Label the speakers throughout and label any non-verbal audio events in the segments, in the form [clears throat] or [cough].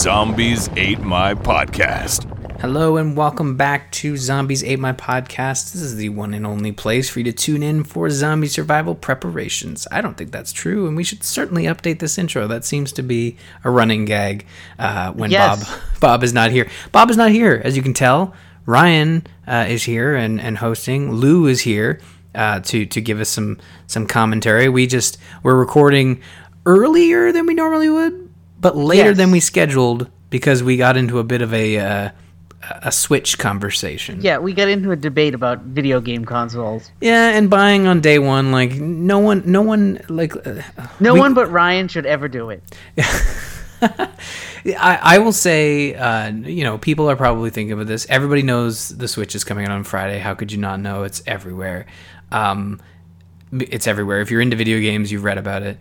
Speaker 1: Zombies Ate My Podcast.
Speaker 2: Hello and welcome back to Zombies Ate My Podcast. This is the one and only place for you to tune in for zombie survival preparations. I don't think that's true, and we should certainly update this intro. That seems to be a running gag uh, when
Speaker 3: Yes.
Speaker 2: Bob [laughs] Bob is not here. Bob is not here, as you can tell. Ryan uh, is here and, and hosting. Lou is here uh, to to give us some some commentary. We just we're recording earlier than we normally would, but later
Speaker 3: Yes.
Speaker 2: than we scheduled because we got into a bit of a uh, a switch conversation.
Speaker 3: Yeah, we got into a debate about video game consoles.
Speaker 2: Yeah, and buying on day one, like no one, no one, like uh,
Speaker 3: No
Speaker 2: we-
Speaker 3: one but Ryan should ever do it. [laughs]
Speaker 2: I, I will say, uh, you know, people are probably thinking about this. Everybody knows the Switch is coming out on Friday. How could you not know? It's everywhere. Um, it's everywhere. If you're into video games, you've read about it.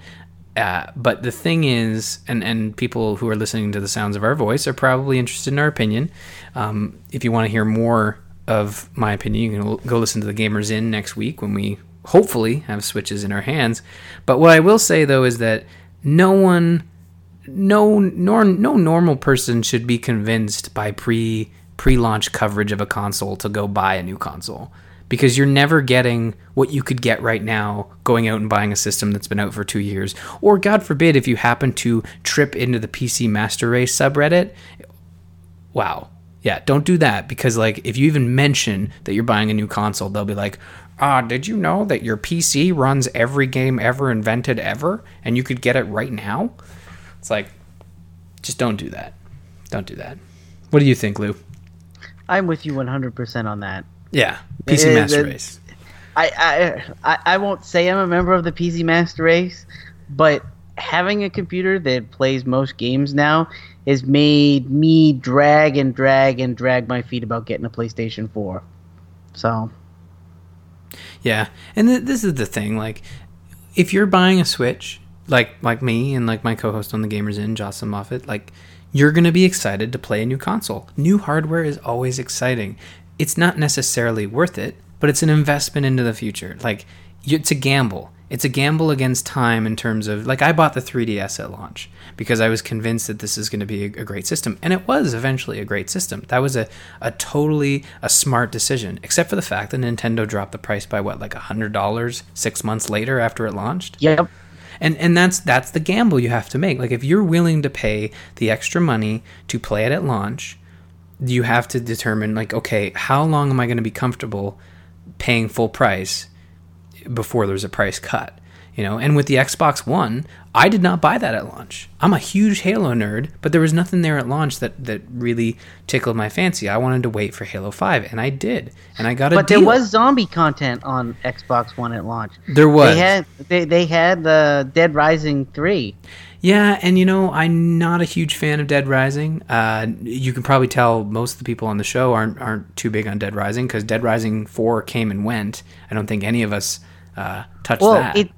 Speaker 2: Uh, but the thing is, and, and people who are listening to the sounds of our voice are probably interested in our opinion. Um, if you want to hear more of my opinion, you can go listen to the Gamers In next week when we hopefully have Switches in our hands. But what I will say though is that no one no nor, no normal person should be convinced by pre pre-launch coverage of a console to go buy a new console because you're never getting what you could get right now going out and buying a system that's been out for 2 years or god forbid if you happen to trip into the PC Master Race subreddit wow yeah don't do that because like if you even mention that you're buying a new console they'll be like uh, did you know that your PC runs every game ever invented ever and you could get it right now? It's like, just don't do that. Don't do that. What do you think, Lou?
Speaker 3: I'm with you 100% on that.
Speaker 2: Yeah, PC
Speaker 3: Uh,
Speaker 2: Master
Speaker 3: the-
Speaker 2: Race.
Speaker 3: I, I, I, I won't say I'm a member of the PC Master Race, but having a computer that plays most games now has made me drag and drag and drag my feet about getting a PlayStation 4. So,
Speaker 2: Yeah, and th- this is the thing. Like, if you're buying a Switch, like like me and like my co-host on the Gamers In, Jocelyn Moffat, like you're gonna be excited to play a new console. New hardware is always exciting. It's not necessarily worth it, but it's an investment into the future. Like, it's a gamble. It's a gamble against time in terms of like I bought the 3DS at launch because I was convinced that this is going to be a, great system, and it was eventually a great system. That was a, a totally a smart decision, except for the fact that Nintendo dropped the price by what like a hundred dollars six months later after it launched
Speaker 3: yep.
Speaker 2: and and that's that's the gamble you have to make like if you're willing to pay the extra money to play it at launch you have to determine like okay how long am i going to be comfortable paying full price before there's a price cut you know? And with the xbox one i did not buy that at launch. I'm a huge halo nerd but there was nothing there at launch that that really tickled my fancy. I wanted to wait for halo 5 and i did and i got a
Speaker 3: But there was zombie content on Xbox One at launch.
Speaker 2: there was.
Speaker 3: They had they, they had the Dead Rising 3.
Speaker 2: Yeah, and you know, I'm not a huge fan of Dead Rising. Uh, you can probably tell most of the people on the show aren't aren't too big on Dead Rising because Dead Rising Four came and went. I don't think any of us uh, touched
Speaker 3: Well,
Speaker 2: that.
Speaker 3: it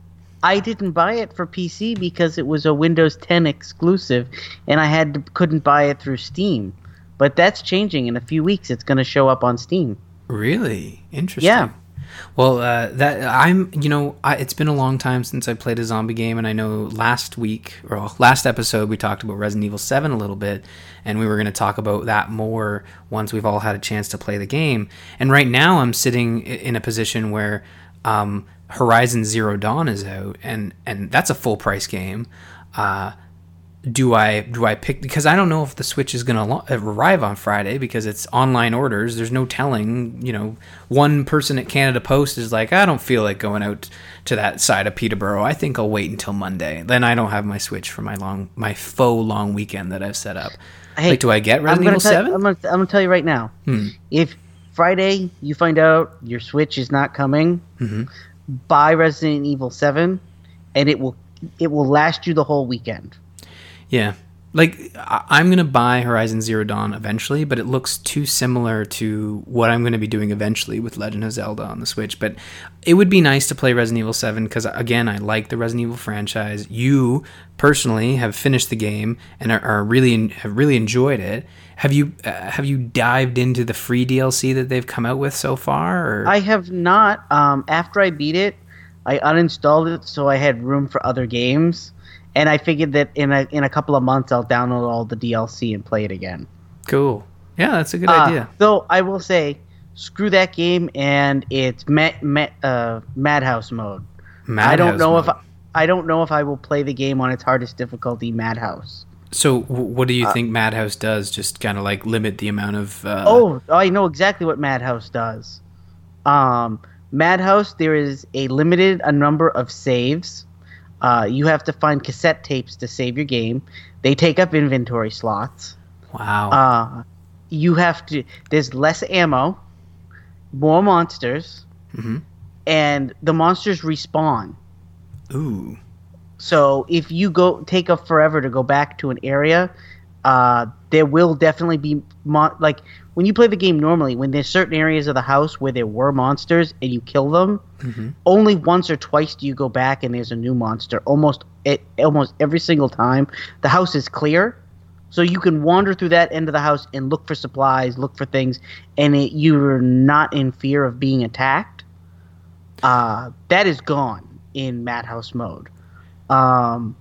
Speaker 3: I didn't buy it for PC because it was a Windows 10 exclusive, and I had to, couldn't buy it through Steam. But that's changing in a few weeks. It's going to show up on Steam.
Speaker 2: really interesting.
Speaker 3: Yeah.
Speaker 2: Well, uh, that I'm, you know, I, it's been a long time since I played a zombie game, and I know last week or last episode we talked about Resident Evil Seven a little bit, and we were going to talk about that more once we've all had a chance to play the game. And right now, I'm sitting in a position where um, Horizon Zero Dawn is out, and and that's a full price game. Uh, do I do I pick because I don't know if the Switch is going to lo- arrive on Friday because it's online orders. There's no telling. You know, one person at Canada Post is like, I don't feel like going out to that side of Peterborough. I think I'll wait until Monday. Then I don't have my Switch for my long my faux long weekend that I've set up.
Speaker 3: Hey,
Speaker 2: like, do I get Resident Evil Seven?
Speaker 3: I'm gonna, I'm gonna tell you right now.
Speaker 2: Hmm.
Speaker 3: If Friday you find out your Switch is not coming,
Speaker 2: Mm-hmm.
Speaker 3: buy Resident Evil Seven, and it will it will last you the whole weekend.
Speaker 2: Yeah. Like I- I'm gonna buy Horizon Zero Dawn eventually, but it looks too similar to what I'm gonna be doing eventually with Legend of Zelda on the Switch. But it would be nice to play Resident Evil Seven because again, I like the Resident Evil franchise. You personally have finished the game and are, are really have really enjoyed it. Have you uh, have you dived into the free DLC that they've come out with so far? Or?
Speaker 3: I have not. Um, after I beat it, I uninstalled it so I had room for other games, and I figured that in a in a couple of months I'll download all the DLC and play it again.
Speaker 2: cool. Yeah, that's a good
Speaker 3: Uh,
Speaker 2: idea.
Speaker 3: Though I will say, screw that game and it's ma- ma- uh, Madhouse mode. I don't
Speaker 2: Madhouse
Speaker 3: know if. I, I don't know if I will play the game on its hardest difficulty, Madhouse.
Speaker 2: So, w- what do you think Madhouse does? Just kind of like limit the amount of. Uh,
Speaker 3: Oh, I know exactly what Madhouse does. Um, Madhouse, there is a limited a number of saves. Uh, you have to find cassette tapes to save your game. They take up inventory slots.
Speaker 2: wow.
Speaker 3: Uh, you have to. There's less ammo, more monsters,
Speaker 2: Mhm.
Speaker 3: and the monsters respawn.
Speaker 2: Ooh.
Speaker 3: So if you go take a forever to go back to an area, uh, there will definitely be mon- like when you play the game normally. When there's certain areas of the house where there were monsters and you kill them, only once or twice do you go back and there's a new monster. Almost it, almost every single time the house is clear, so you can wander through that end of the house and look for supplies, look for things, and it, you're not in fear of being attacked. Uh, that is gone in Madhouse mode. Um,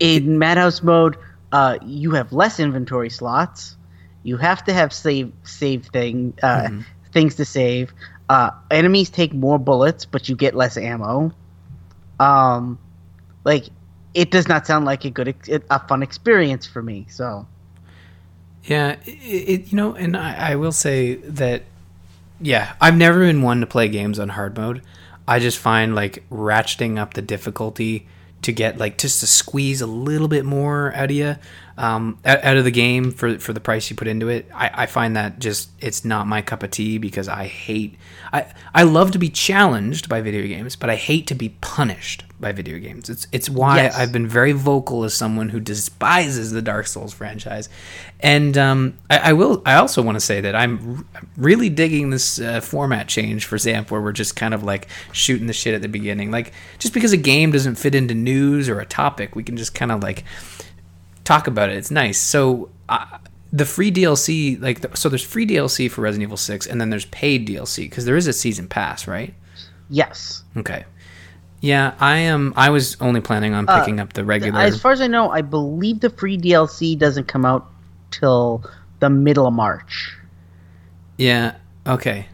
Speaker 3: in Madhouse mode, uh, you have less inventory slots. You have to have save save thing uh, things to save. Uh, enemies take more bullets, but you get less ammo. Um, like it does not sound like a good ex- a fun experience for me. So
Speaker 2: Yeah, it, it you know, and I, I will say that yeah, I've never been one to play games on hard mode. I just find like ratcheting up the difficulty to get like just to squeeze a little bit more out of you, um, out, of the game for for the price you put into it. I, I find that just it's not my cup of tea because I hate I I love to be challenged by video games, but I hate to be punished by video games. It's it's why
Speaker 3: Yes.
Speaker 2: I've been very vocal as someone who despises the Dark Souls franchise, and um, I, I will. I also want to say that I'm r- really digging this uh, format change for Zamp, where we're just kind of like shooting the shit at the beginning. Like just because a game doesn't fit into news or a topic, we can just kind of like talk about it. It's nice. So. Uh, the free DLC, like, the, so there's free DLC for Resident Evil 6, and then there's paid DLC, because there is a season pass, right?
Speaker 3: yes,
Speaker 2: Okay. Yeah, I am. I was only planning on picking up the regular.
Speaker 3: as far as I know, I believe the free DLC doesn't come out till the middle of March.
Speaker 2: Yeah. Okay.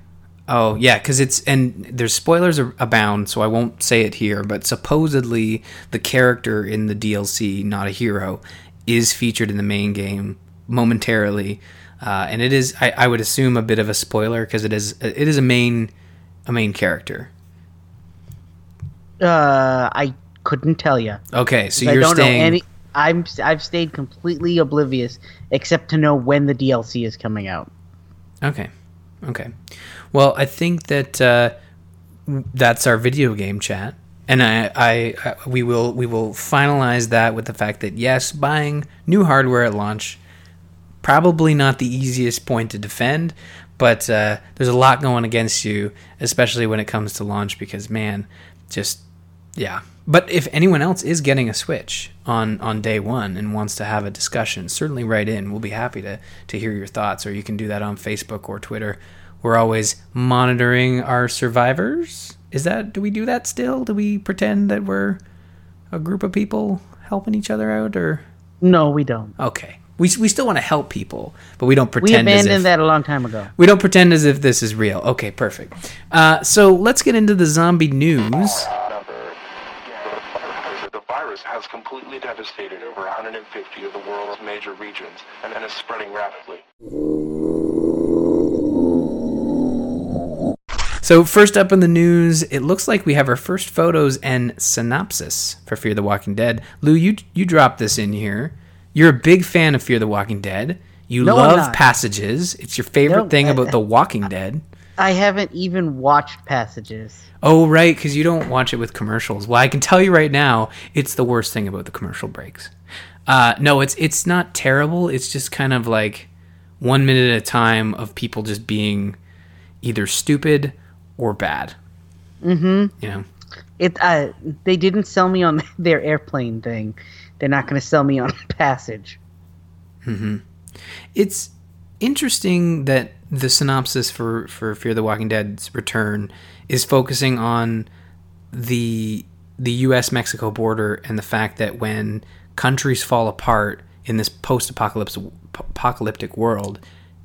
Speaker 2: Oh, yeah, because it's and there's spoilers abound, so I won't say it here. But supposedly, the character in the DLC, not a hero, is featured in the main game momentarily, uh, and it is. I, I would assume a bit of a spoiler because it is. It is a main, a main character.
Speaker 3: Uh, I couldn't tell you.
Speaker 2: Okay, so you're I
Speaker 3: don't
Speaker 2: staying.
Speaker 3: know any. I'm I've stayed completely oblivious, except to know when the DLC is coming out.
Speaker 2: Okay. Okay. Well, I think that uh, that's our video game chat, and I, I, I, we will, we will finalize that with the fact that yes, buying new hardware at launch probably not the easiest point to defend, but uh, there's a lot going against you, especially when it comes to launch, because man, just yeah. But if anyone else is getting a Switch on, on day one and wants to have a discussion, certainly write in. We'll be happy to, to hear your thoughts, or you can do that on Facebook or Twitter. We're always monitoring our survivors. Is that, do we do that still? Do we pretend that we're a group of people helping each other out, or?
Speaker 3: No, we don't.
Speaker 2: Okay. We, we still want to help people, but we don't
Speaker 3: We
Speaker 2: pretend as
Speaker 3: abandoned
Speaker 2: if,
Speaker 3: that a long time ago.
Speaker 2: we don't pretend as if this is real. Okay, perfect. Uh, so let's get into the zombie news.
Speaker 4: number. The virus has completely devastated over 150 of the world's major regions and, and is spreading rapidly.
Speaker 2: So first up in the news, it looks like we have our first photos and synopsis for Fear the Walking Dead. Lou, you you dropped this in here. You're a big fan of Fear the Walking Dead. You
Speaker 3: No,
Speaker 2: love passages. It's your favorite
Speaker 3: No,
Speaker 2: thing
Speaker 3: I-
Speaker 2: about The Walking Dead.
Speaker 3: I haven't even watched Passages.
Speaker 2: Oh, right, because you don't watch it with commercials. Well, I can tell you right now, it's the worst thing about the commercial breaks. Uh, no, it's it's not terrible. It's just kind of like one minute at a time of people just being either stupid or bad. Mm-hmm. You know.
Speaker 3: It uh, they didn't sell me on [laughs] their airplane thing. They're not going to sell me on Passage.
Speaker 2: it's interesting that the synopsis for for Fear the Walking Dead's return is focusing on the the U.S. Mexico border and the fact that when countries fall apart in this post apocalyptic world,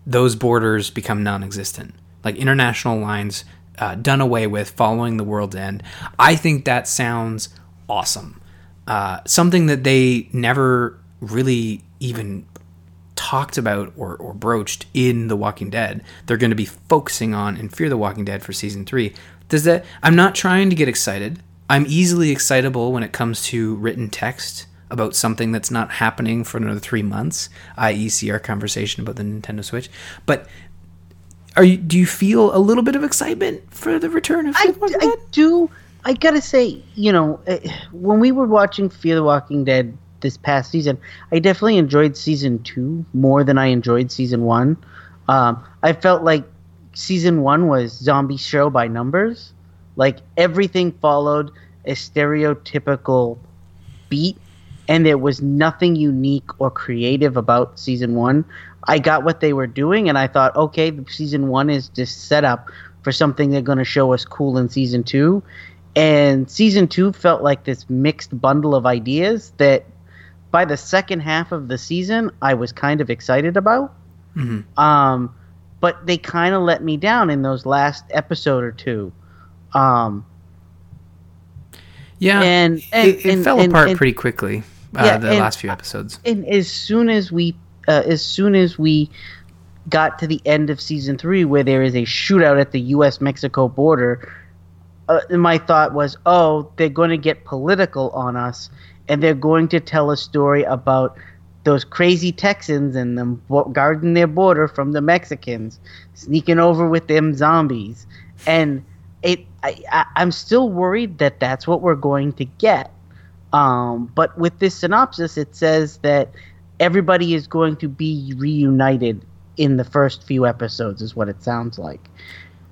Speaker 2: those borders become non-existent. Like international lines uh, done away with following the world's end. I think that sounds awesome. Uh, something that they never really even talked about or, or broached in The Walking Dead. They're going to be focusing on in Fear the Walking Dead for season three. Does that? I'm not trying to get excited. I'm easily excitable when it comes to written text about something that's not happening for another three months, i.e., see our conversation about the Nintendo Switch. But are you? Do you feel a little bit of excitement for the return of Fear
Speaker 3: I,
Speaker 2: the Walking
Speaker 3: I
Speaker 2: Dead?
Speaker 3: do. I gotta say, you know, eh, when we were watching Fear the Walking Dead this past season, I definitely enjoyed season two more than I enjoyed season one. Um, I felt like season one was zombie show by numbers. Like everything followed a stereotypical beat, and there was nothing unique or creative about season one. I got what they were doing, and I thought, okay, season one is just set up for something they're going to show us cool in season two. And season two felt like this mixed bundle of ideas that by the second half of the season, I was kind of excited about. Um, but they kind of let me down in those last episode or two. Um,
Speaker 2: Yeah,
Speaker 3: And- and-
Speaker 2: it, it
Speaker 3: and-
Speaker 2: fell
Speaker 3: and-
Speaker 2: apart pretty quickly. Uh,
Speaker 3: Yeah,
Speaker 2: the last few episodes.
Speaker 3: and as soon as we uh, as soon as we got to the end of season three where there is a shootout at the us mexico border uh, my thought was oh they're going to get political on us and they're going to tell a story about those crazy texans and them guarding their border from the mexicans sneaking over with them zombies. And it I, I, i'm still worried that that's what we're going to get. Um, but with this synopsis, it says that everybody is going to be reunited in the first few episodes, is what it sounds like.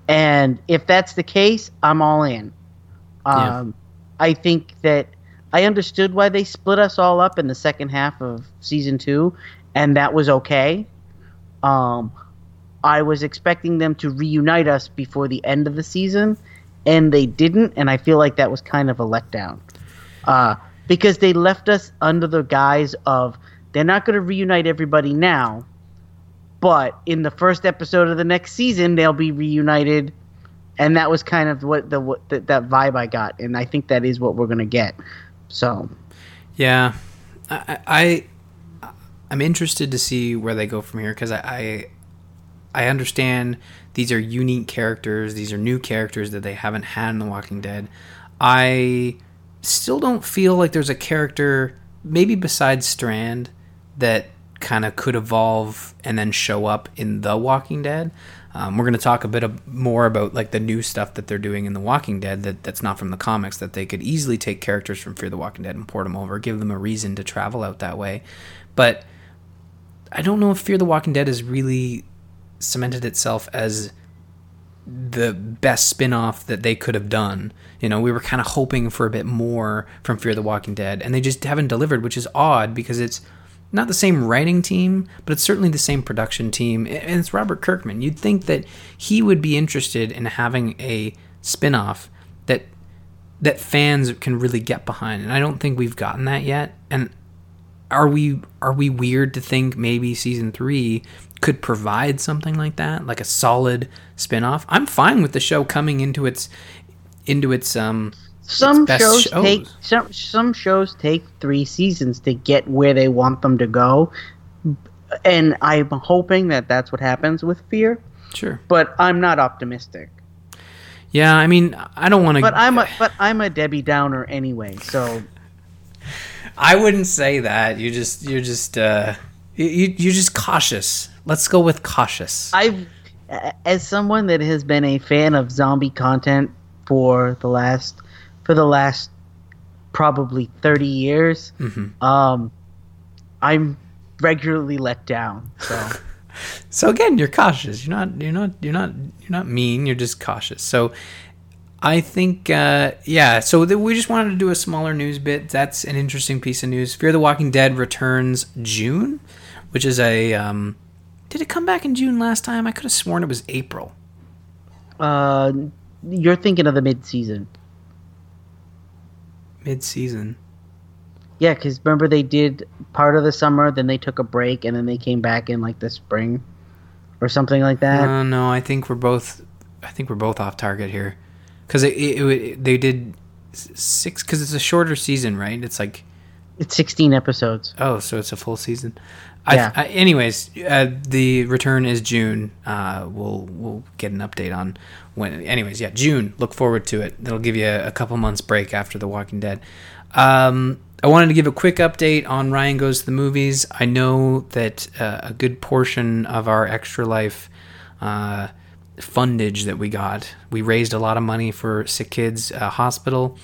Speaker 3: And if that's the case, I'm all in.
Speaker 2: Yeah.
Speaker 3: Um, I think that I understood why they split us all up in the second half of season two, and that was okay. Um, I was expecting them to reunite us before the end of the season, and they didn't, and I feel like that was kind of a letdown. Uh, because they left us under the guise of they're not going to reunite everybody now, but in the first episode of the next season they'll be reunited, and that was kind of what the what the, that vibe I got, and I think that is what we're going to get. So
Speaker 2: Yeah, I, I I'm interested to see where they go from here because I, I I understand these are unique characters. These are new characters that they haven't had in The Walking Dead. I still don't feel like there's a character, maybe besides Strand, that kind of could evolve and then show up in The Walking Dead. Um, we're going to talk a bit of, more about like the new stuff that they're doing in The Walking Dead that, that's not from the comics. That they could easily take characters from Fear the Walking Dead and port them over, give them a reason to travel out that way. But I don't know if Fear the Walking Dead has really cemented itself as the best spin-off that they could have done. You know, we were kind of hoping for a bit more from Fear the Walking Dead and they just haven't delivered, which is odd because it's not the same writing team, but it's certainly the same production team and it's Robert Kirkman. You'd think that he would be interested in having a spin-off that that fans can really get behind. And I don't think we've gotten that yet. And are we are we weird to think maybe season three could provide something like that, like a solid spin-off? I'm fine with the show coming into its into its um
Speaker 3: some shows,
Speaker 2: shows.
Speaker 3: take some some shows take three seasons to get where they want them to go, and I'm hoping that that's what happens with Fear.
Speaker 2: sure.
Speaker 3: But I'm not optimistic.
Speaker 2: Yeah, I mean, I don't want to
Speaker 3: But I'm a [sighs] but I'm a Debbie Downer anyway. So
Speaker 2: I wouldn't say that. You just you're just uh you you- you're just cautious. Let's go with cautious.
Speaker 3: I've as someone that has been a fan of zombie content for the last for the last probably 30 years, um, I'm regularly let down. So [laughs]
Speaker 2: So again, you're cautious. You're not. You're not. You're not. You're not mean. You're just cautious. So, I think, uh, yeah. So th- we just wanted to do a smaller news bit. That's an interesting piece of news. Fear the Walking Dead returns June, which is a. Um, did it come back in June last time? I could have sworn it was April.
Speaker 3: uh, you're thinking of the mid season.
Speaker 2: Mid season.
Speaker 3: Yeah, because remember they did part of the summer, then they took a break, and then they came back in like the spring, or something like that.
Speaker 2: Uh, no, I think we're both. I think we're both off target here, because it, it, it- they did six. Because it's a shorter season, right? It's like
Speaker 3: It's 16 episodes.
Speaker 2: Oh, so it's a full season.
Speaker 3: Yeah.
Speaker 2: I, I, anyways, uh, the return is June. Uh, we'll we'll get an update on when. Anyways, yeah, June. Look forward to it. That'll give you a, a couple months break after The Walking Dead. Um, I wanted to give a quick update on Ryan Goes to the Movies. I know that uh, a good portion of our Extra Life uh, fundage that we got, we raised a lot of money for Sick Kids uh, Hospital,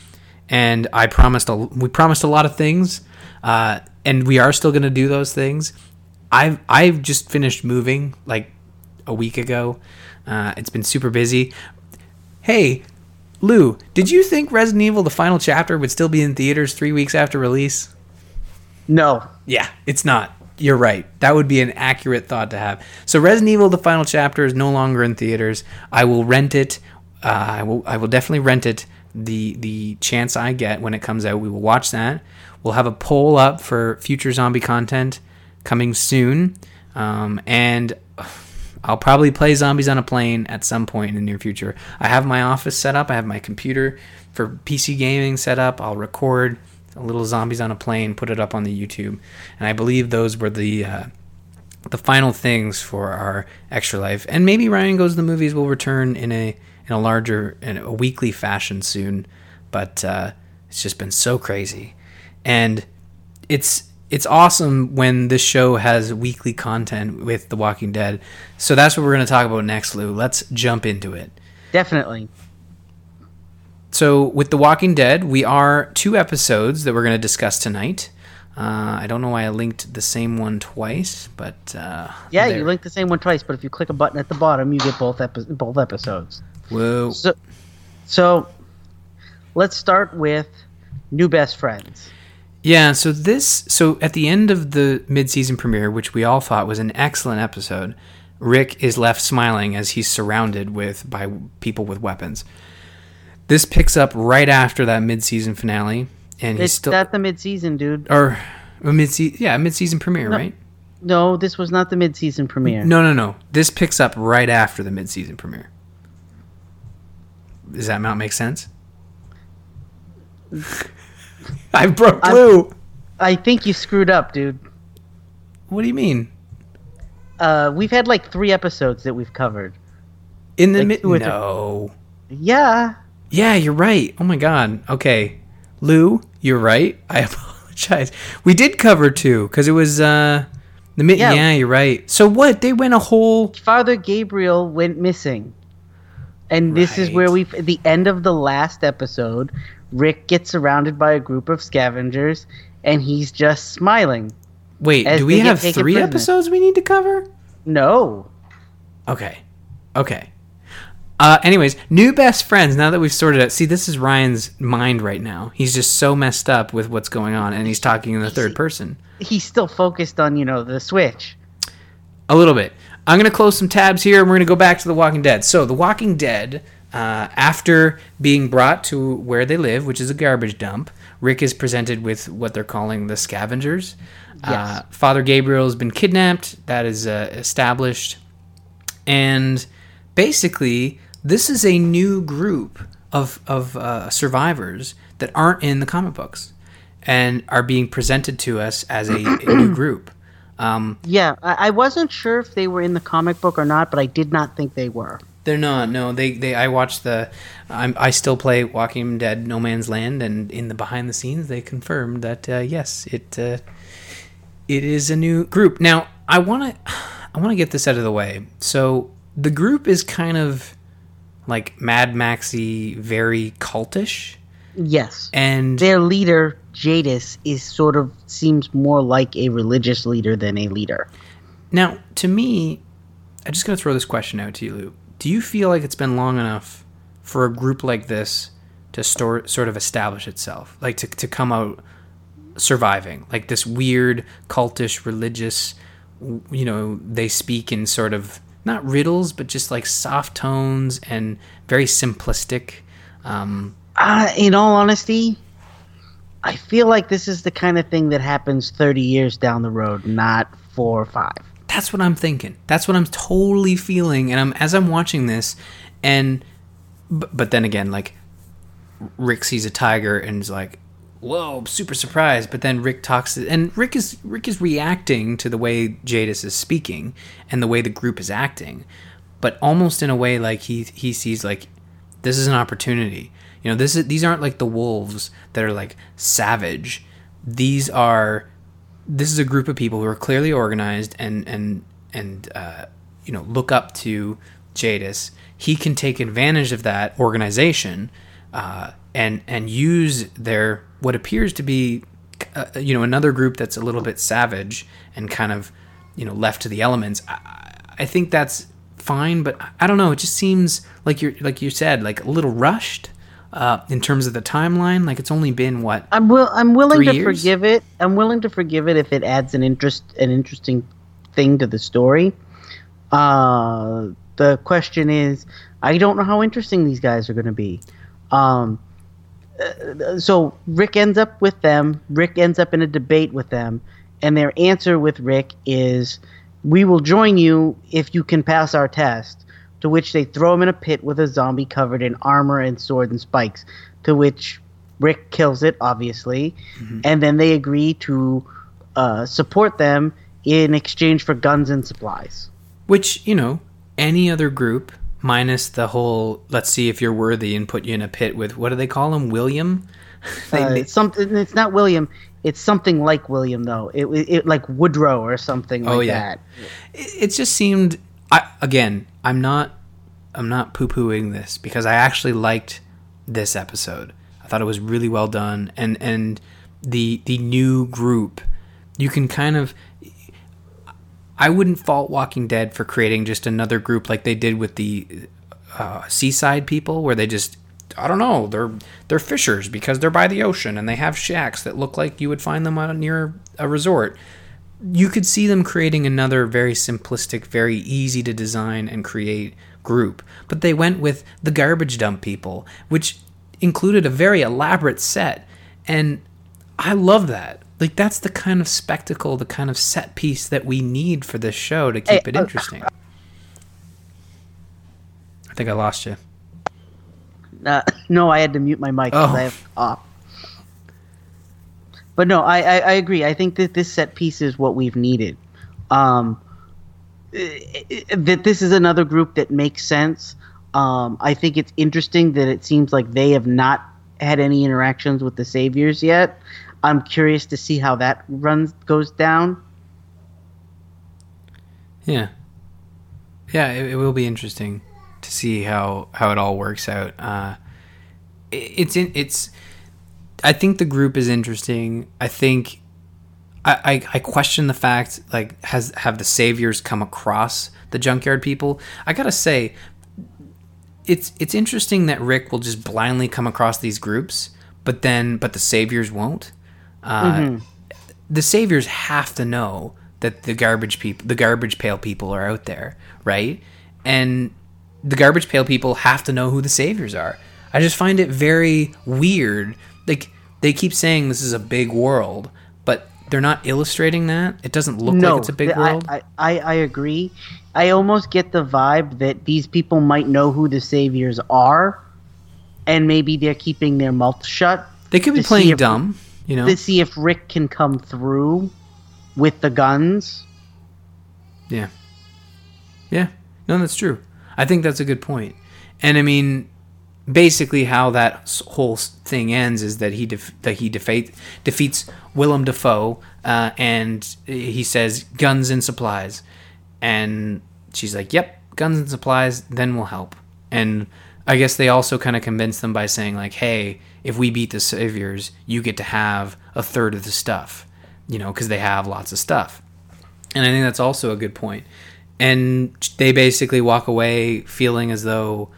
Speaker 2: and I promised a, we promised a lot of things, uh, and we are still going to do those things. I've I've just finished moving like a week ago. Uh, it's been super busy. Hey, Lou, did you think Resident Evil: The Final Chapter would still be in theaters three weeks after release?
Speaker 3: No,
Speaker 2: Yeah, it's not. You're right. That would be an accurate thought to have. So Resident Evil: The Final Chapter is no longer in theaters. I will rent it. Uh, I will. I will definitely rent it. The the chance I get when it comes out, we will watch that. We'll have a poll up for future zombie content coming soon, um, and I'll probably play Zombies on a Plane at some point in the near future. I have my office set up. I have my computer for PC gaming set up. I'll record a little Zombies on a Plane, put it up on the YouTube, and I believe those were the uh, the final things for our extra life. And maybe Ryan Goes to the Movies will return in a in a larger in a weekly fashion soon. But uh, it's just been so crazy, and it's it's awesome when this show has weekly content with The Walking Dead. So that's what we're going to talk about next, Lou. Let's jump into it.
Speaker 3: definitely.
Speaker 2: So, with The Walking Dead, we are two episodes that we're going to discuss tonight. Uh, I don't know why I linked the same one twice, but uh,
Speaker 3: Yeah,
Speaker 2: there.
Speaker 3: you link the same one twice, but if you click a button at the bottom, you get both epi- both episodes.
Speaker 2: Whoa.
Speaker 3: So, so let's start with new best friends.
Speaker 2: Yeah, so this so at the end of the mid-season premiere, which we all thought was an excellent episode, Rick is left smiling as he's surrounded with by people with weapons. This picks up right after that mid-season finale, and he's
Speaker 3: It's
Speaker 2: still
Speaker 3: not the mid-season, dude.
Speaker 2: or a mid-season yeah mid-season premiere,
Speaker 3: No.
Speaker 2: right?
Speaker 3: No, this was not the mid-season premiere.
Speaker 2: No, no, no. This picks up right after the mid-season premiere. Does that not make sense? [laughs] [laughs] I broke
Speaker 3: I'm-
Speaker 2: Lou.
Speaker 3: I think you screwed up, dude.
Speaker 2: What do you mean?
Speaker 3: Uh, we've had like three episodes that we've covered.
Speaker 2: In the
Speaker 3: Like
Speaker 2: mid?
Speaker 3: two or three.
Speaker 2: No.
Speaker 3: Yeah,
Speaker 2: Yeah, you're right. Oh my god. Okay, Lou, you're right. I [laughs] apologize. We did cover two because it was uh the mid. Yeah.
Speaker 3: Yeah.
Speaker 2: you're right. So what? They went a whole.
Speaker 3: Father Gabriel went missing, and this is where we. The end of the last episode, Rick gets surrounded by a group of scavengers, and he's just smiling.
Speaker 2: Wait, do we have three episodes we need to cover?
Speaker 3: No,
Speaker 2: Okay. Okay. Uh, anyways, new best friends. Now that we've sorted out, see, this is Ryan's mind right now. He's just so messed up with what's going on, and he's talking in the third person.
Speaker 3: he's still focused on you know the switch.
Speaker 2: A little bit. I'm going to close some tabs here, and we're going to go back to The Walking Dead. So, The Walking Dead, uh, after being brought to where they live, which is a garbage dump, Rick is presented with what they're calling the scavengers. Uh, Father Gabriel has been kidnapped. That is uh, established. And basically, this is a new group of, of uh, survivors that aren't in the comic books and are being presented to us as a, a new [clears throat] group. Um,
Speaker 3: Yeah, I, I wasn't sure if they were in the comic book or not, but I did not think they were.
Speaker 2: They're not. No, they they. I watched the. I'm, I still play Walking Dead: No Man's Land, and in the behind the scenes, they confirmed that uh, yes, it uh, it is a new group. Now, I want to I want to get this out of the way. So the group is kind of like Mad Maxy, very cultish,
Speaker 3: Yes.
Speaker 2: and
Speaker 3: Their leader, Jadis, is sort of seems more like a religious leader than a leader.
Speaker 2: Now, to me, I'm just going to throw this question out to you, Lou. Do you feel like it's been long enough for a group like this to store, sort of establish itself? Like to, to come out surviving? Like this weird, cultish, religious, you know, they speak in sort of not riddles, but just like soft tones and very simplistic. Um,
Speaker 3: Uh, in all honesty, I feel like this is the kind of thing that happens 30 years down the road, not four or five.
Speaker 2: That's what I'm thinking. That's what I'm totally feeling. And I'm as I'm watching this, and but, but then again, like Rick sees a tiger and is like, "Whoa, super surprised!" But then Rick talks, and Rick is Rick is reacting to the way Jadis is speaking and the way the group is acting, but almost in a way like he he sees like this is an opportunity. You know, this is these aren't like the wolves that are like savage. These are this is a group of people who are clearly organized and and and uh, you know look up to Jadis. He can take advantage of that organization uh, and and use their what appears to be uh, you know another group that's a little bit savage and kind of you know left to the elements. I, I think that's fine, but I don't know. It just seems like you're like you said like a little rushed. Uh, in terms of the timeline, like it's only been what
Speaker 3: I'm will I'm willing to
Speaker 2: years?
Speaker 3: forgive it. I'm willing to forgive it if it adds an interest an interesting thing to the story. Uh, the question is, I don't know how interesting these guys are going to be. Um, uh, so Rick ends up with them. Rick ends up in a debate with them, and their answer with Rick is, "We will join you if you can pass our test." To which they throw him in a pit with a zombie covered in armor and sword and spikes. To which Rick kills it, obviously, and then they agree to uh, support them in exchange for guns and supplies.
Speaker 2: Which, you know, any other group, minus the whole let's see if you're worthy and put you in a pit with what do they call him? William? [laughs] They-
Speaker 3: Uh, it's something. It's not William. It's something like William, though. It, it, it like Woodrow or something like
Speaker 2: Oh, yeah.
Speaker 3: that.
Speaker 2: it it just seemed I again, I'm not I'm not poo-pooing this because I actually liked this episode. I thought it was really well done and and the the new group you can kind of I wouldn't fault Walking Dead for creating just another group like they did with the uh, seaside people, where they just I don't know they're they're fishers because they're by the ocean and they have shacks that look like you would find them on near a resort. You could see them creating another very simplistic, very easy to design and create group, but they went with the garbage dump people, which included a very elaborate set, and I love that. Like that's the kind of spectacle, the kind of set piece that we need for this show to keep
Speaker 3: Hey,
Speaker 2: it
Speaker 3: uh,
Speaker 2: interesting. I think I lost you.
Speaker 3: Uh, [laughs] no, I had to mute my mic because
Speaker 2: Oh.
Speaker 3: I have off. But no, I, I, I agree. I think that this set piece is what we've needed. Um, that this is another group that makes sense. Um, I think it's interesting that it seems like they have not had any interactions with the saviors yet. I'm curious to see how that runs goes down.
Speaker 2: Yeah, yeah, it, it will be interesting to see how how it all works out. Uh, it, it's in it's. I think the group is interesting. I think. I, I, I question the fact like has have the saviors come across the junkyard people i gotta say it's it's interesting that rick will just blindly come across these groups but then but the saviors won't uh, the saviors have to know that the garbage people the garbage pail people are out there right and the garbage pail people have to know who the saviors are i just find it very weird like they keep saying this is a big world but they're not illustrating that it doesn't look
Speaker 3: no,
Speaker 2: like it's a big
Speaker 3: I-
Speaker 2: world
Speaker 3: I, I, I agree. I almost get the vibe that these people might know who the saviors are, and maybe they're keeping their mouth shut
Speaker 2: they could be playing
Speaker 3: if-
Speaker 2: dumb you know
Speaker 3: to see if Rick can come through with the guns.
Speaker 2: Yeah. Yeah. No, that's true. I think that's a good point. And I mean, basically, how that whole thing ends is that he def- that he defeat defeats Willem Dafoe, uh, and he says guns and supplies, and she's like, "Yep, guns and supplies, then we'll help. And I guess they also kind of convince them by saying like, hey, if we beat the saviors, you get to have a third of the stuff, you know, because they have lots of stuff. And I think that's also a good point. And they basically walk away feeling as though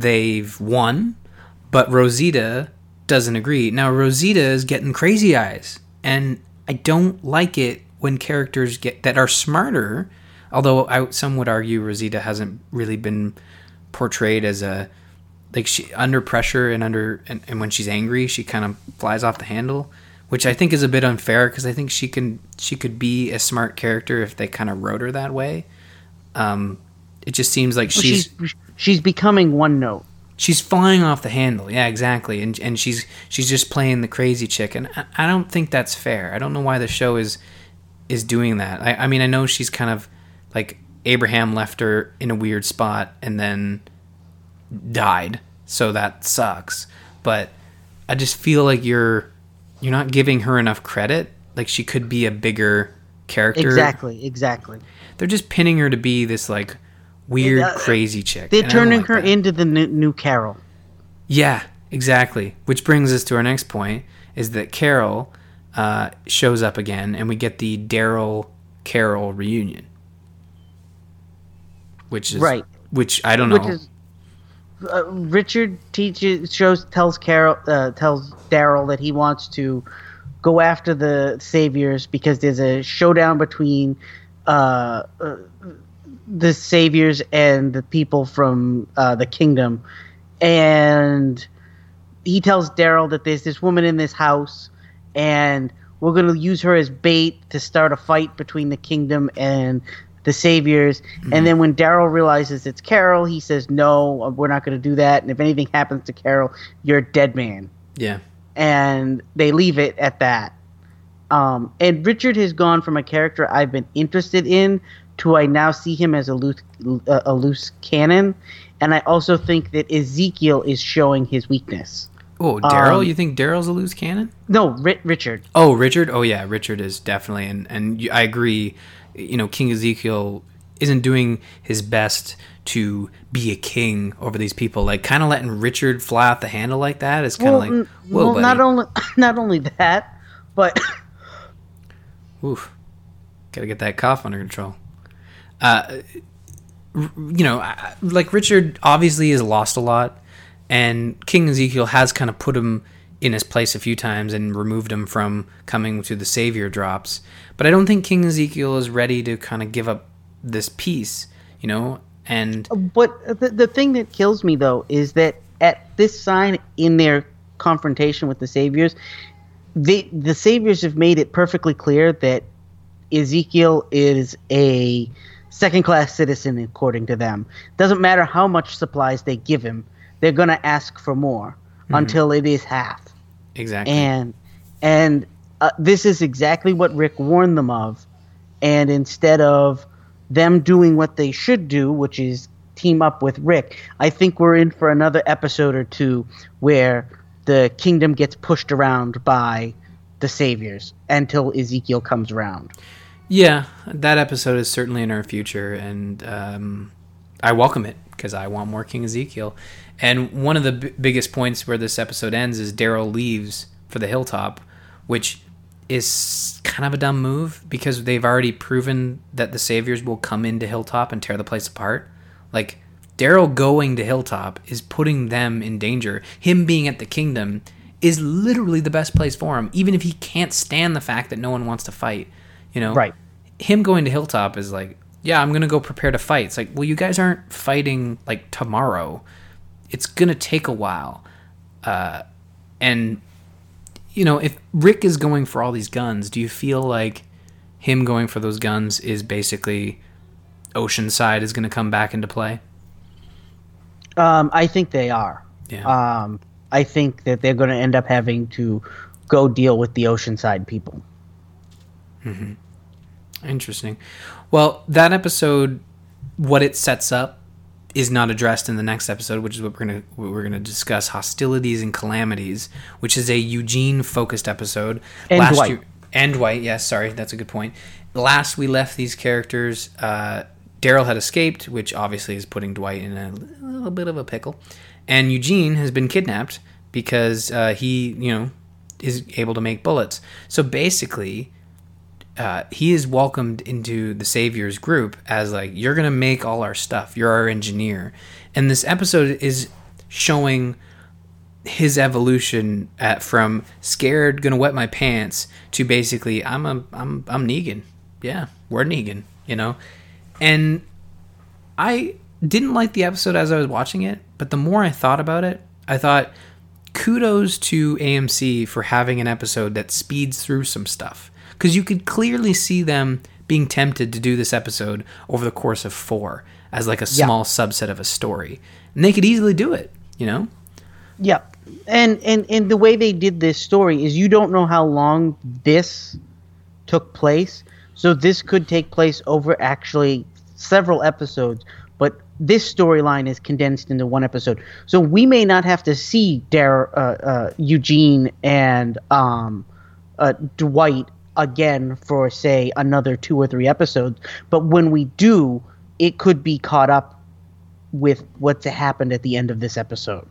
Speaker 2: they've won, but Rosita doesn't agree. Now Rosita is getting crazy eyes, and I don't like it when characters get that are smarter. Although I, some would argue Rosita hasn't really been portrayed as a like she under pressure and under and, and when she's angry she kind of flies off the handle which i think is a bit unfair because i think she can she could be a smart character if they kind of wrote her that way um it just seems like
Speaker 3: Well,
Speaker 2: she's
Speaker 3: she's she's becoming one note.
Speaker 2: she's flying off the handle. Yeah exactly. And and she's she's just playing the crazy chick. And I, I don't think that's fair. I don't know why the show is is doing that. I, I mean i know she's kind of like abraham left her in a weird spot and then died. So that sucks. But i just feel like you're you're not giving her enough credit. Like she could be a bigger character.
Speaker 3: Exactly, exactly.
Speaker 2: they're just pinning her to be this like weird
Speaker 3: uh,
Speaker 2: crazy chick
Speaker 3: They're
Speaker 2: and I don't
Speaker 3: turning
Speaker 2: like
Speaker 3: her
Speaker 2: that.
Speaker 3: into the new, new Carol.
Speaker 2: Yeah, exactly. Which brings us to our next point: is that Carol uh, shows up again, and we get the Daryl Carol reunion, which is
Speaker 3: Right.
Speaker 2: Which I don't know.
Speaker 3: which is uh, Richard teaches shows tells Carol uh, tells Daryl that he wants to go after the saviors because there's a showdown between uh, uh, the saviors and the people from uh, the kingdom, and he tells Daryl that there's this woman in this house, and we're going to use her as bait to start a fight between the kingdom and the saviors. And then when Daryl realizes it's Carol, he says, "No, we're not going to do that. And if anything happens to Carol, you're a dead man."
Speaker 2: yeah,
Speaker 3: and they leave it at that. Um, and Richard has gone from a character I've been interested in to I now see him as a loose, uh, a loose cannon, and I also think that Ezekiel is showing his weakness.
Speaker 2: Oh, Daryl?
Speaker 3: Um,
Speaker 2: you think Daryl's a loose cannon?
Speaker 3: No, Ri- Richard.
Speaker 2: Oh, Richard. Oh, yeah, Richard is definitely, and and I agree. You know, King Ezekiel isn't doing his best to be a king over these people. Like, kind of letting Richard fly off the handle like that is kind of like, whoa,
Speaker 3: well,
Speaker 2: buddy.
Speaker 3: not only [laughs] not only that, but
Speaker 2: Oof. Gotta get that cough under control. Uh, you know, like Richard obviously has lost a lot, and King Ezekiel has kind of put him in his place a few times and removed him from coming to the Savior drops. But I don't think King Ezekiel is ready to kind of give up this peace, you know? And
Speaker 3: But the, the thing that kills me though is that at this sign in their confrontation with the saviors, they the saviors have made it perfectly clear that Ezekiel is a second class citizen according to them. Doesn't matter how much supplies they give him, they're gonna ask for more until it is half
Speaker 2: exactly.
Speaker 3: and and uh, this is exactly what Rick warned them of. And instead of them doing what they should do, which is team up with Rick, I think we're in for another episode or two where the kingdom gets pushed around by the saviors until Ezekiel comes around.
Speaker 2: Yeah, that episode is certainly in our future, and um, I welcome it because I want more King Ezekiel. And one of the b- biggest points where this episode ends is Daryl leaves for the hilltop, which is kind of a dumb move because they've already proven that the Saviors will come into Hilltop and tear the place apart. Like, Daryl going to Hilltop is putting them in danger. Him being at the kingdom is literally the best place for him, even if he can't stand the fact that no one wants to fight. You know,
Speaker 3: Right.
Speaker 2: Him going to Hilltop is like, yeah, I'm gonna go prepare to fight. It's like, well, you guys aren't fighting like tomorrow. It's gonna take a while, uh, and you know, if Rick is going for all these guns, do you feel like him going for those guns is basically Oceanside is going to come back into play?
Speaker 3: Um, I think they are.
Speaker 2: Yeah.
Speaker 3: Um, I think that they're going to end up having to go deal with the Oceanside people.
Speaker 2: Interesting. Well, that episode, what it sets up, is not addressed in the next episode, which is what we're gonna what we're gonna discuss: hostilities and calamities, which is a Eugene focused episode.
Speaker 3: And Dwight.
Speaker 2: and Dwight, yes, sorry, that's a good point. Last we left these characters, uh, Daryl had escaped, which obviously is putting Dwight in a little bit of a pickle. And Eugene has been kidnapped because uh, he, you know, is able to make bullets. So basically, uh, he is welcomed into the Saviors group as like you're gonna make all our stuff. You're our engineer, and this episode is showing his evolution at from scared, gonna wet my pants to basically I'm a I'm I'm Negan. Yeah, we're Negan. You know, and I didn't like the episode as I was watching it, but the more I thought about it, I thought kudos to AMC for having an episode that speeds through some stuff because you could clearly see them being tempted to do this episode over the course of four as like a
Speaker 3: Yeah.
Speaker 2: small subset of a story, and they could easily do it. You know,
Speaker 3: Yeah. And, and and the way they did this story is you don't know how long this took place. So this could take place over actually several episodes, but this storyline is condensed into one episode. So we may not have to see Dar- uh, uh, Eugene and um, uh, Dwight again for say another two or three episodes. But when we do, it could be caught up with what's happened at the end of this episode.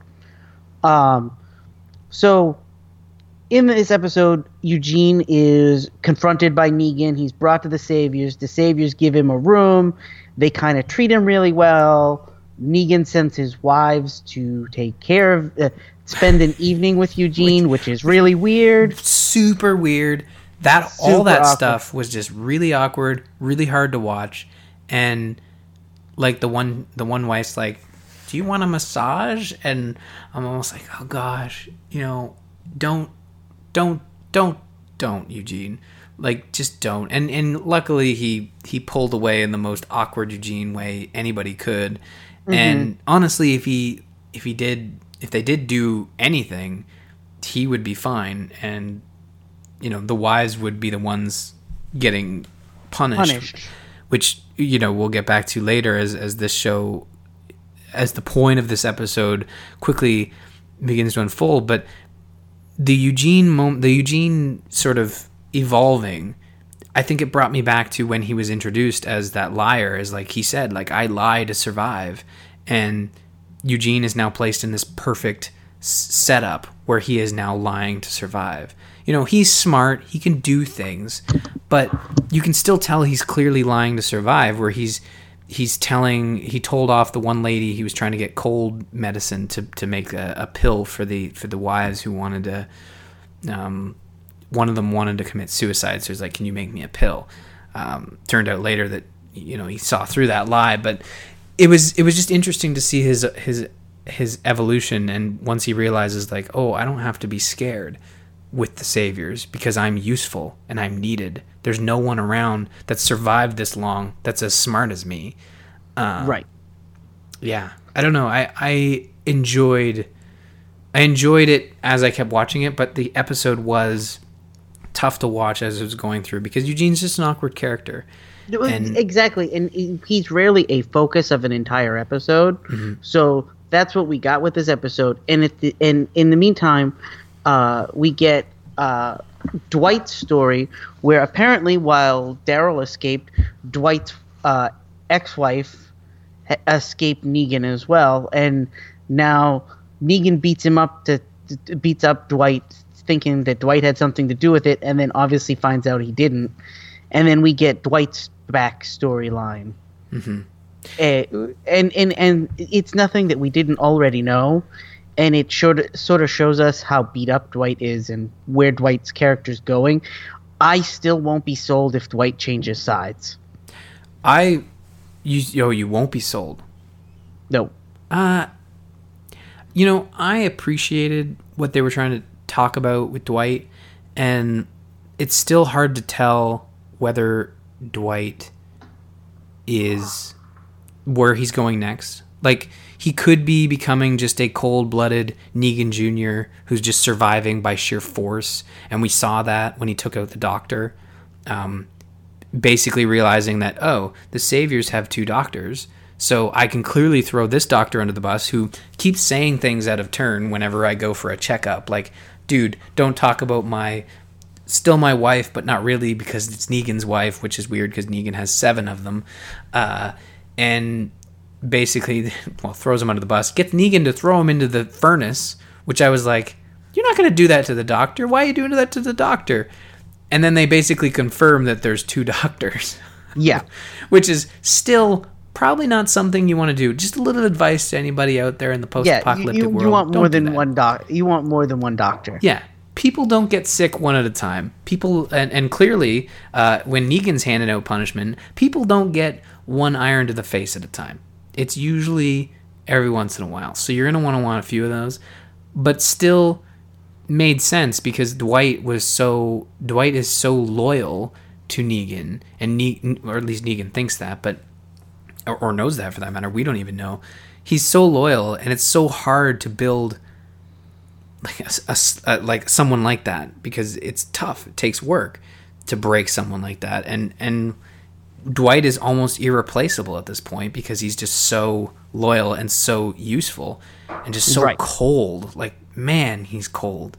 Speaker 3: Um, so in this episode, Eugene is confronted by Negan. He's brought to the Saviors. The Saviors give him a room. They kind of treat him really well. Negan sends his wives to take care of, uh, spend an evening with Eugene, which is really weird.
Speaker 2: super weird. That all that
Speaker 3: awkward.
Speaker 2: stuff was just really awkward, really hard to watch, and like the one the one wife's like, "Do you want a massage?" And I'm almost like, "Oh gosh, you know, don't, don't, don't, don't, Eugene." Like just don't. And and luckily he he pulled away in the most awkward Eugene way anybody could. Mm-hmm. And honestly, if he if he did if they did do anything, he would be fine and you know the wise would be the ones getting punished,
Speaker 3: Punished.
Speaker 2: which you know we'll get back to later as as this show as the point of this episode quickly begins to unfold but the Eugene moment the Eugene sort of evolving I think it brought me back to when he was introduced as that liar as like he said like I lie to survive and Eugene is now placed in this perfect s- setup where he is now lying to survive. You know, he's smart, he can do things, but you can still tell he's clearly lying to survive where he's he's telling he told off the one lady he was trying to get cold medicine to to make a, a pill for the for the wives who wanted to um one of them wanted to commit suicide so he's like can you make me a pill? Um, turned out later that you know he saw through that lie but it was it was just interesting to see his his his evolution and once he realizes like oh i don't have to be scared with the saviors because i'm useful and i'm needed there's no one around that's survived this long that's as smart as me
Speaker 3: right.
Speaker 2: yeah i don't know i i enjoyed i enjoyed it as i kept watching it but the episode was tough to watch as it was going through because eugene's just an awkward character And-
Speaker 3: exactly, and he's rarely a focus of an entire episode.
Speaker 2: Mm-hmm.
Speaker 3: So that's what we got with this episode. And the, and in the meantime, uh, we get uh, Dwight's story, where apparently while Daryl escaped, Dwight's uh, ex-wife ha- escaped Negan as well, and now Negan beats him up to, to beats up Dwight, thinking that Dwight had something to do with it, and then obviously finds out he didn't and then we get Dwight's back storyline. Mm-hmm. and and and it's nothing that we didn't already know, and it showed sort of shows us how beat up Dwight is and where Dwight's character's going. I still won't be sold if Dwight changes sides.
Speaker 2: i you yo you won't be sold
Speaker 3: No,
Speaker 2: Uh, you know, I appreciated what they were trying to talk about with Dwight, and it's still hard to tell whether Dwight is where he's going next. Like, he could be becoming just a cold blooded Negan Jr. who's just surviving by sheer force, and we saw that when he took out the doctor. Um, basically realizing that oh the saviors have two doctors so i can clearly throw this doctor under the bus who keeps saying things out of turn whenever i go for a checkup like dude don't talk about my still my wife but not really because it's negan's wife which is weird because negan has seven of them uh, and basically, [laughs] well, throws him under the bus. Gets Negan to throw him into the furnace, which I was like, "You're not going to do that to the doctor. Why are you doing that to the doctor?" And then they basically confirm that there's two [laughs] doctors.
Speaker 3: Yeah. [laughs]
Speaker 2: which is still probably not something you want to do. Just a little advice to anybody out there in the post-apocalyptic
Speaker 3: you,
Speaker 2: world.
Speaker 3: you want more than one doc. You want more than one doctor.
Speaker 2: Yeah. People don't get sick one at a time. People, and, and clearly, uh, when Negan's handing out punishment, people don't get one iron to the face at a time. It's usually every once in a while. So you're going to want to want a few of those. But still made sense because Dwight was so, Dwight is so loyal to Negan, and ne- or at least Negan thinks that, but or, or knows that for that matter. We don't even know. He's so loyal, and it's so hard to build like a, a uh, like someone like that because it's tough. It takes work to break someone like that, and and Dwight is almost irreplaceable at this point because he's just so loyal and so useful and just so
Speaker 3: Right.
Speaker 2: cold. Like man, he's cold.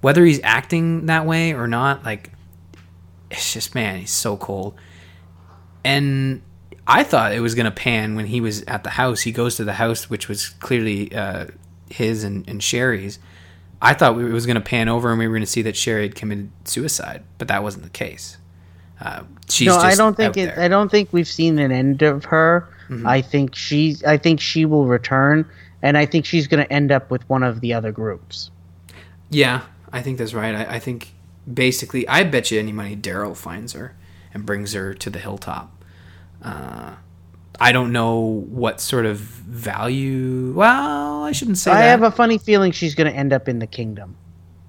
Speaker 2: Whether he's acting that way or not, like it's just man, he's so cold. And I thought it was gonna pan when he was at the house. He goes to the house, which was clearly uh, his and, and Sherry's. I thought we- it was gonna pan over and we were gonna see that Sherry had committed suicide, but that wasn't the case. Uh, she's
Speaker 3: no, I don't think it.
Speaker 2: there. Mm-hmm.
Speaker 3: I don't think we've seen an end of her. I think she's. I think she will return, and I think she's going to end up with one of the other groups.
Speaker 2: Yeah, I think that's right. I, I think basically, I bet you any money Daryl finds her and brings her to the hilltop. Uh, I don't know what sort of value. Well, I shouldn't say
Speaker 3: I
Speaker 2: that.
Speaker 3: have a funny feeling she's going to end up in the kingdom.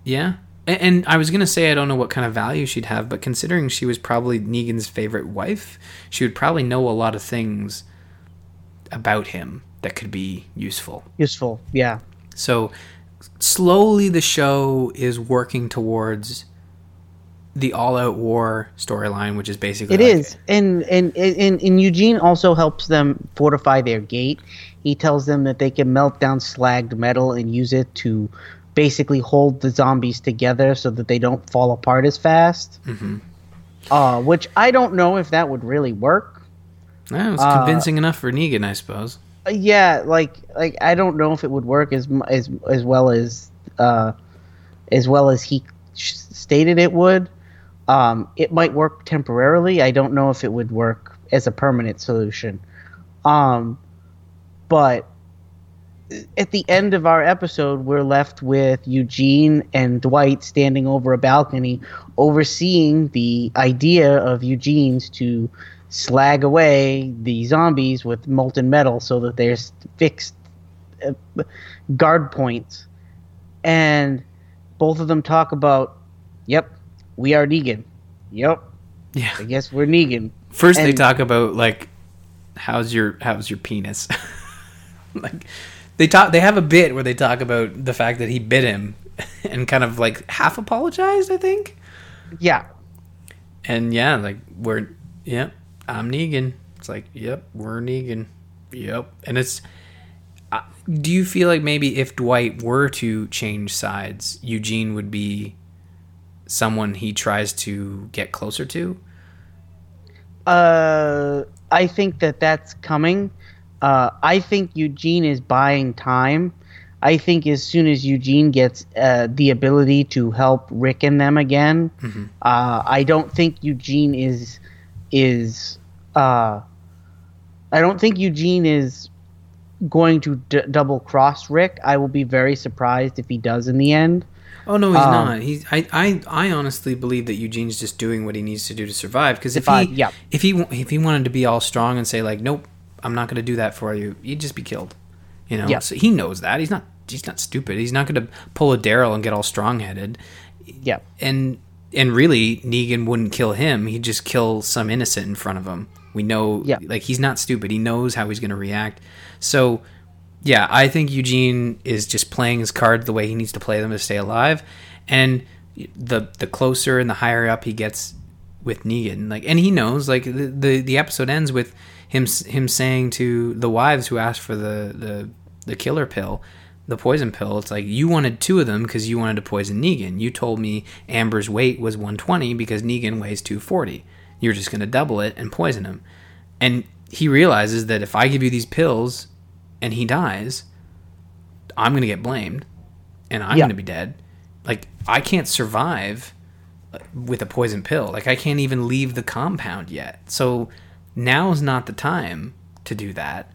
Speaker 2: yeah. And, I was gonna say I don't know what kind of value she'd have, but considering she was probably Negan's favorite wife, she would probably know a lot of things about him that could be useful.
Speaker 3: Useful, yeah.
Speaker 2: So slowly the show is working towards the all-out war storyline, which is basically
Speaker 3: It
Speaker 2: like-
Speaker 3: is, and, and and and Eugene also helps them fortify their gate. He tells them that they can melt down slagged metal and use it to basically hold the zombies together so that they don't fall apart as fast. Mm-hmm. Uh, which I don't know if that would really work.
Speaker 2: Yeah, it was
Speaker 3: Uh,
Speaker 2: convincing enough for Negan, I suppose.
Speaker 3: Uh, yeah, like like I don't know if it would work as as as well as uh, as well as he sh- stated it would. Um, it might work temporarily. I don't know if it would work as a permanent solution. Um, but at the end of our episode, we're left with Eugene and Dwight standing over a balcony, overseeing the idea of Eugene's to slag away the zombies with molten metal so that there's fixed uh, guard points. And both of them talk about, yep, we are Negan. Yep,
Speaker 2: Yeah.
Speaker 3: I guess we're Negan.
Speaker 2: First, they talk about like, how's your how's your penis? [laughs] like, they talk. They have a bit where they talk about the fact that he bit him, [laughs] and kind of like half apologized. I think.
Speaker 3: Yeah,
Speaker 2: And yeah, like we're yep, I'm Negan. It's like yep, we're Negan. Yep, and it's. Uh, do you feel like maybe if Dwight were to change sides, Eugene would be someone he tries to get closer to?
Speaker 3: Uh, I think that that's coming. Uh, I think Eugene is buying time. I think as soon as Eugene gets uh, the ability to help Rick and them again, uh, I don't think Eugene is is. Uh, I don't think Eugene is going to d- double cross Rick. I will be very surprised if he does in the end.
Speaker 2: Oh no, he's
Speaker 3: Um,
Speaker 2: not. He's I, I I honestly believe that Eugene's just doing what he needs to do to survive. Because if
Speaker 3: Survive,
Speaker 2: he
Speaker 3: yeah.
Speaker 2: if he if he wanted to be all strong and say like, nope, I'm not going to do that for you, you'd just be killed. You know.
Speaker 3: Yeah.
Speaker 2: So he knows that he's not he's not stupid. He's not going to pull a Daryl and get all strong headed.
Speaker 3: Yeah.
Speaker 2: And and really, Negan wouldn't kill him. He'd just kill some innocent in front of him. We know,
Speaker 3: Yeah.
Speaker 2: like he's not stupid. He knows how he's going to react. So yeah, I think Eugene is just playing his cards the way he needs to play them to stay alive. And the the closer and the higher up he gets with Negan, like, and he knows, like the the, the episode ends with him him saying to the wives who asked for the the the killer pill, the poison pill. It's like you wanted two of them because you wanted to poison Negan. You told me Amber's weight was 120 because Negan weighs 240. You're just gonna double it and poison him. And he realizes that if I give you these pills and he dies, I'm going to get blamed and I'm
Speaker 3: Yeah.
Speaker 2: going to be dead. Like I can't survive uh, with a poison pill. Like I can't even leave the compound yet. So now's not the time to do that.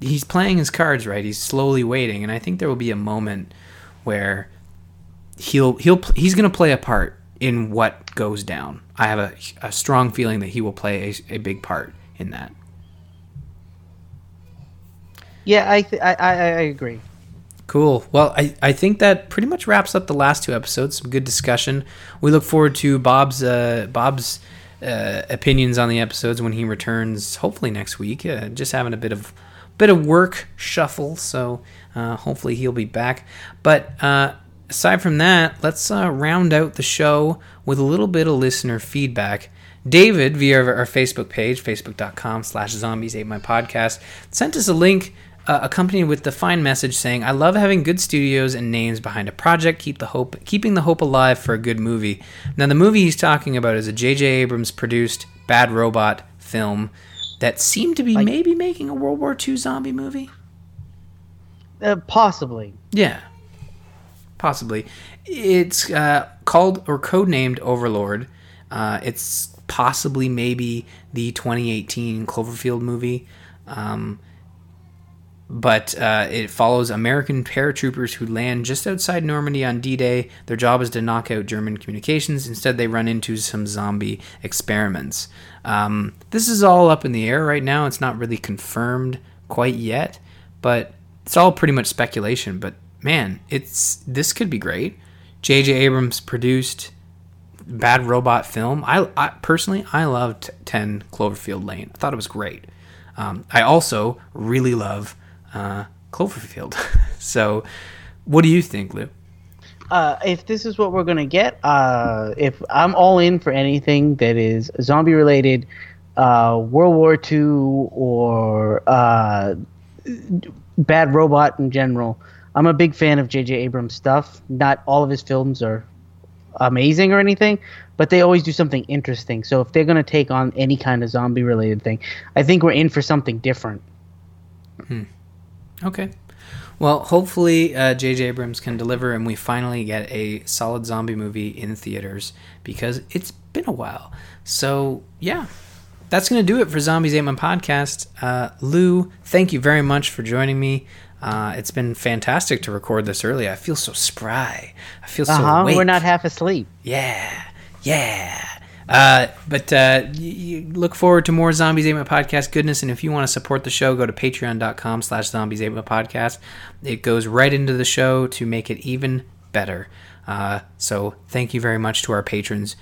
Speaker 2: He's playing his cards right. He's slowly waiting and I think there will be a moment where he'll he'll he's going to play a part in what goes down. I have a, a strong feeling that he will play a, a big part in that.
Speaker 3: Yeah, I, th- I, I, I agree.
Speaker 2: Cool. Well, I, I think that pretty much wraps up the last two episodes. Some good discussion. We look forward to Bob's uh, Bob's uh, opinions on the episodes when he returns. Hopefully next week. Uh, just having a bit of bit of work shuffle, so uh, hopefully he'll be back. But uh, aside from that, let's uh, round out the show with a little bit of listener feedback. David, via our Facebook page, facebook.com slash zombies ate my podcast, sent us a link uh, accompanied with the fine message saying, "I love having good studios and names behind a project. Keep the hope, keeping the hope alive for a good movie." Now, the movie he's talking about is a J.J. Abrams produced Bad Robot film that seemed to be maybe making a World War II zombie movie.
Speaker 3: Uh, possibly.
Speaker 2: Yeah, possibly. It's uh, called or codenamed Overlord. Uh, it's possibly maybe the 2018 Cloverfield movie. Um, but uh, it follows American paratroopers who land just outside Normandy on D Day. Their job is to knock out German communications. Instead, they run into some zombie experiments. Um, this is all up in the air right now. It's not really confirmed quite yet, but it's all pretty much speculation. But man, it's this could be great. J.J. Abrams produced Bad Robot film. I, I personally I loved Ten Cloverfield Lane. I thought it was great. Um, I also really love uh, Cloverfield. [laughs] so, what do you think, Lou?
Speaker 3: Uh, if this is what we're gonna get, uh, if I'm all in for anything that is zombie related, uh, World War II or uh, bad robot in general, I'm a big fan of J.J. Abrams stuff. Not all of his films are amazing or anything, but they always do something interesting. So if they're gonna take on any kind of zombie related thing, I think we're in for something different.
Speaker 2: Okay. Well, hopefully uh, J.J. Abrams can deliver and we finally get a solid zombie movie in theaters because it's been a while. So, yeah, that's going to do it for Zombies Ate My Podcast. Uh, Lou, thank you very much for joining me. Uh, it's been fantastic to record this early. I feel so spry. I feel so
Speaker 3: Uh huh.
Speaker 2: awake.
Speaker 3: We're not half asleep.
Speaker 2: Yeah, yeah. Uh, but uh, look forward to more Zombies My Podcast goodness. And if you want to support the show, go to patreon.com slash Zombies My Podcast. It goes right into the show to make it even better. Uh, so thank you very much to our patrons.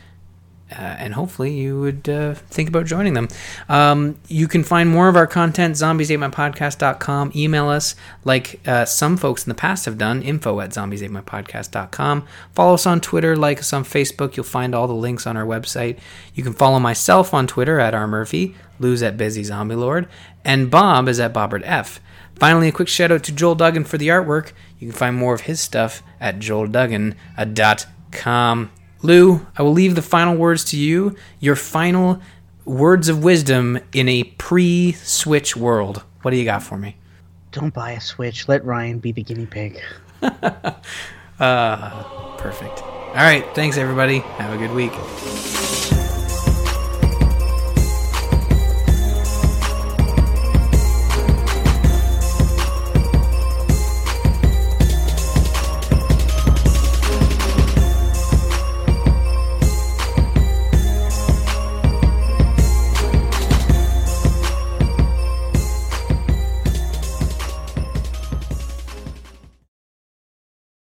Speaker 2: Uh, and hopefully you would uh, think about joining them. Um, you can find more of our content, zombies8mypodcast.com. Email us like uh, some folks in the past have done, info at zombies8mypodcast.com. Follow us on Twitter, like us on Facebook. You'll find all the links on our website. You can follow myself on Twitter at R. Murphy, Lou's at Busy Zombie Lord, and Bob is at Bobbert F. Finally, a quick shout out to Joel Duggan for the artwork. You can find more of his stuff at joelduggan.com. Lou, I will leave the final words to you. Your final words of wisdom in a pre Switch world. What do you got for me?
Speaker 3: Don't buy a Switch. Let Ryan be the guinea pig. [laughs] [laughs]
Speaker 2: Uh, perfect. All right. Thanks, everybody. Have a good week.